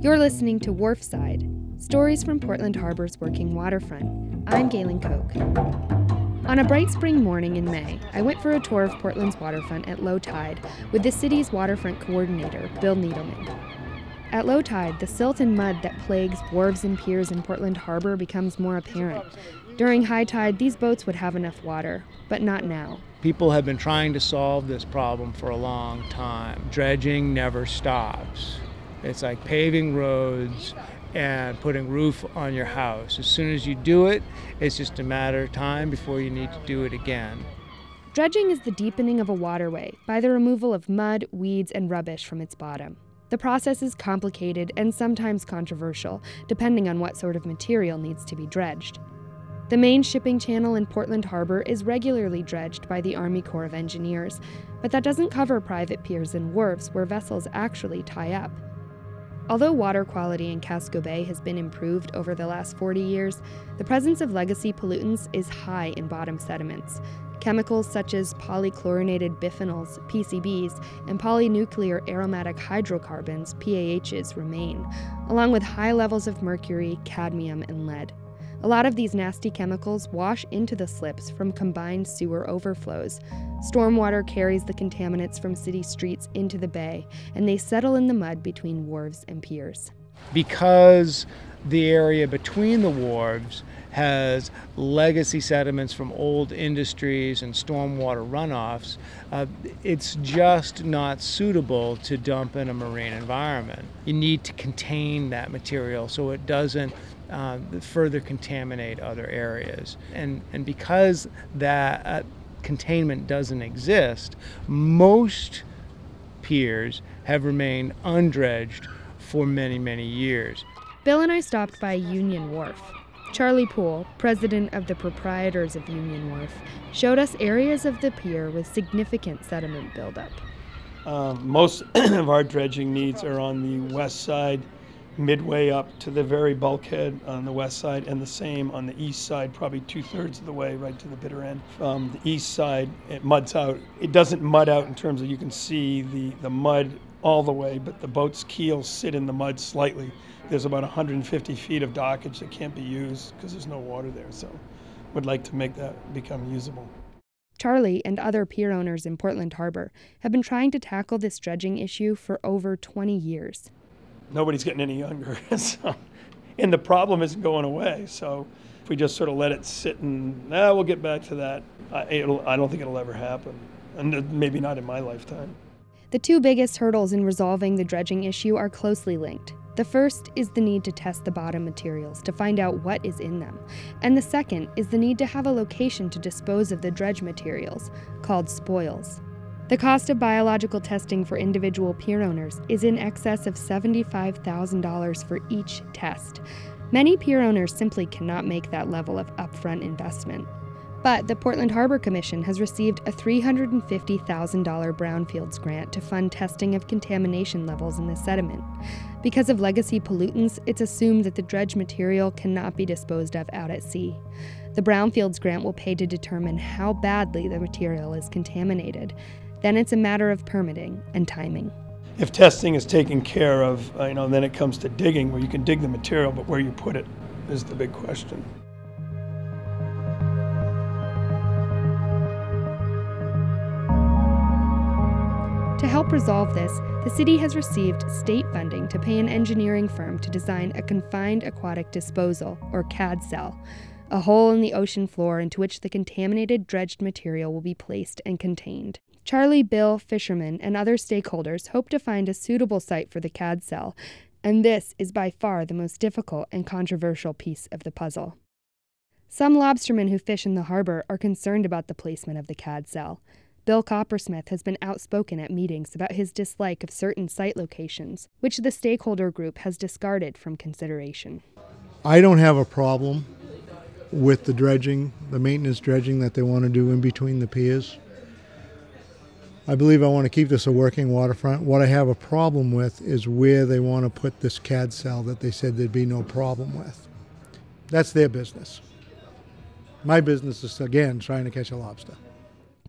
You're listening to Wharfside Stories from Portland Harbor's working waterfront. I'm Galen Koch. On a bright spring morning in May, I went for a tour of Portland's waterfront at low tide with the city's waterfront coordinator, Bill Needleman. At low tide, the silt and mud that plagues wharves and piers in Portland Harbor becomes more apparent. During high tide, these boats would have enough water, but not now. People have been trying to solve this problem for a long time. Dredging never stops. It's like paving roads and putting roof on your house. As soon as you do it, it's just a matter of time before you need to do it again. Dredging is the deepening of a waterway by the removal of mud, weeds, and rubbish from its bottom. The process is complicated and sometimes controversial, depending on what sort of material needs to be dredged. The main shipping channel in Portland Harbor is regularly dredged by the Army Corps of Engineers, but that doesn't cover private piers and wharves where vessels actually tie up. Although water quality in Casco Bay has been improved over the last 40 years, the presence of legacy pollutants is high in bottom sediments. Chemicals such as polychlorinated biphenyls, PCBs, and polynuclear aromatic hydrocarbons, PAHs, remain, along with high levels of mercury, cadmium, and lead. A lot of these nasty chemicals wash into the slips from combined sewer overflows. Stormwater carries the contaminants from city streets into the bay, and they settle in the mud between wharves and piers. Because the area between the wharves has legacy sediments from old industries and stormwater runoffs, uh, it's just not suitable to dump in a marine environment. You need to contain that material so it doesn't uh, further contaminate other areas. And, and because that uh, containment doesn't exist, most piers have remained undredged for many, many years. Bill and I stopped by Union Wharf. Charlie Poole, president of the proprietors of Union Wharf, showed us areas of the pier with significant sediment buildup. Um, most of our dredging needs are on the west side midway up to the very bulkhead on the west side, and the same on the east side, probably two thirds of the way right to the bitter end. From the east side, it muds out. It doesn't mud out in terms of you can see the, the mud all the way, but the boat's keels sit in the mud slightly. There's about 150 feet of dockage that can't be used because there's no water there. So, would like to make that become usable. Charlie and other pier owners in Portland Harbor have been trying to tackle this dredging issue for over 20 years nobody's getting any younger. so, and the problem isn't going away. So if we just sort of let it sit and, nah, we'll get back to that, I, I don't think it'll ever happen. And maybe not in my lifetime. The two biggest hurdles in resolving the dredging issue are closely linked. The first is the need to test the bottom materials to find out what is in them. And the second is the need to have a location to dispose of the dredge materials, called spoils. The cost of biological testing for individual pier owners is in excess of $75,000 for each test. Many pier owners simply cannot make that level of upfront investment. But the Portland Harbor Commission has received a $350,000 brownfields grant to fund testing of contamination levels in the sediment. Because of legacy pollutants, it's assumed that the dredge material cannot be disposed of out at sea. The brownfields grant will pay to determine how badly the material is contaminated. Then it's a matter of permitting and timing. If testing is taken care of, uh, you know, then it comes to digging, where you can dig the material, but where you put it is the big question. To help resolve this, the city has received state funding to pay an engineering firm to design a confined aquatic disposal, or CAD cell, a hole in the ocean floor into which the contaminated dredged material will be placed and contained. Charlie, Bill, fishermen, and other stakeholders hope to find a suitable site for the CAD cell, and this is by far the most difficult and controversial piece of the puzzle. Some lobstermen who fish in the harbor are concerned about the placement of the CAD cell. Bill Coppersmith has been outspoken at meetings about his dislike of certain site locations, which the stakeholder group has discarded from consideration. I don't have a problem with the dredging, the maintenance dredging that they want to do in between the piers. I believe I want to keep this a working waterfront. What I have a problem with is where they want to put this CAD cell that they said there'd be no problem with. That's their business. My business is, again, trying to catch a lobster.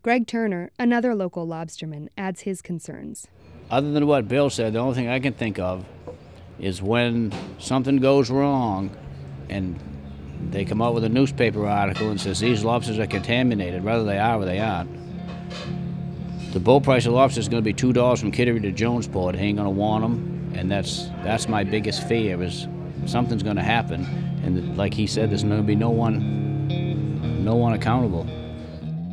Greg Turner, another local lobsterman, adds his concerns. Other than what Bill said, the only thing I can think of is when something goes wrong and they come out with a newspaper article and says these lobsters are contaminated, whether they are or they aren't. The bull price of lobster is going to be two dollars from Kittery to Jonesport. He ain't going to want them, and that's that's my biggest fear is something's going to happen, and like he said, there's going to be no one, no one accountable.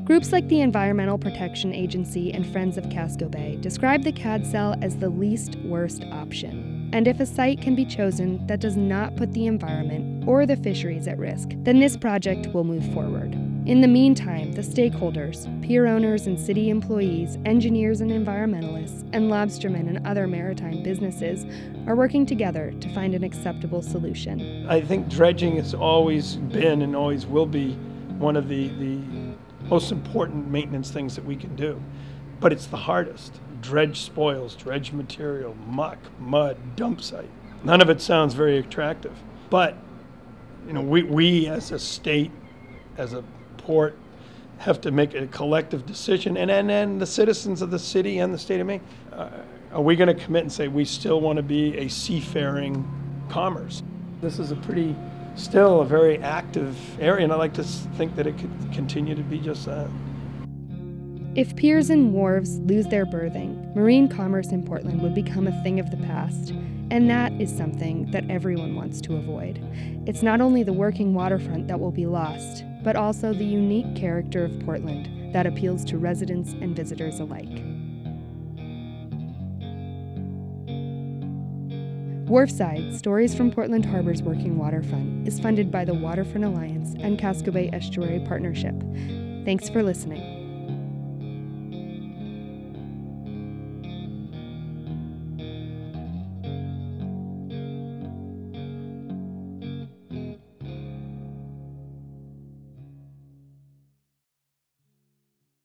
Groups like the Environmental Protection Agency and Friends of Casco Bay describe the CAD cell as the least worst option. And if a site can be chosen that does not put the environment or the fisheries at risk, then this project will move forward. In the meantime, the stakeholders, pier owners and city employees, engineers and environmentalists, and lobstermen and other maritime businesses are working together to find an acceptable solution. I think dredging has always been and always will be one of the, the most important maintenance things that we can do. But it's the hardest. Dredge spoils, dredge material, muck, mud, dump site. None of it sounds very attractive. But you know, we, we as a state, as a have to make a collective decision. And then and, the citizens of the city and the state of Maine, uh, are we going to commit and say we still want to be a seafaring commerce? This is a pretty still a very active area, and I like to think that it could continue to be just that. If piers and wharves lose their berthing, marine commerce in Portland would become a thing of the past, and that is something that everyone wants to avoid. It's not only the working waterfront that will be lost, but also the unique character of Portland that appeals to residents and visitors alike. Wharfside Stories from Portland Harbor's Working Waterfront is funded by the Waterfront Alliance and Casco Bay Estuary Partnership. Thanks for listening.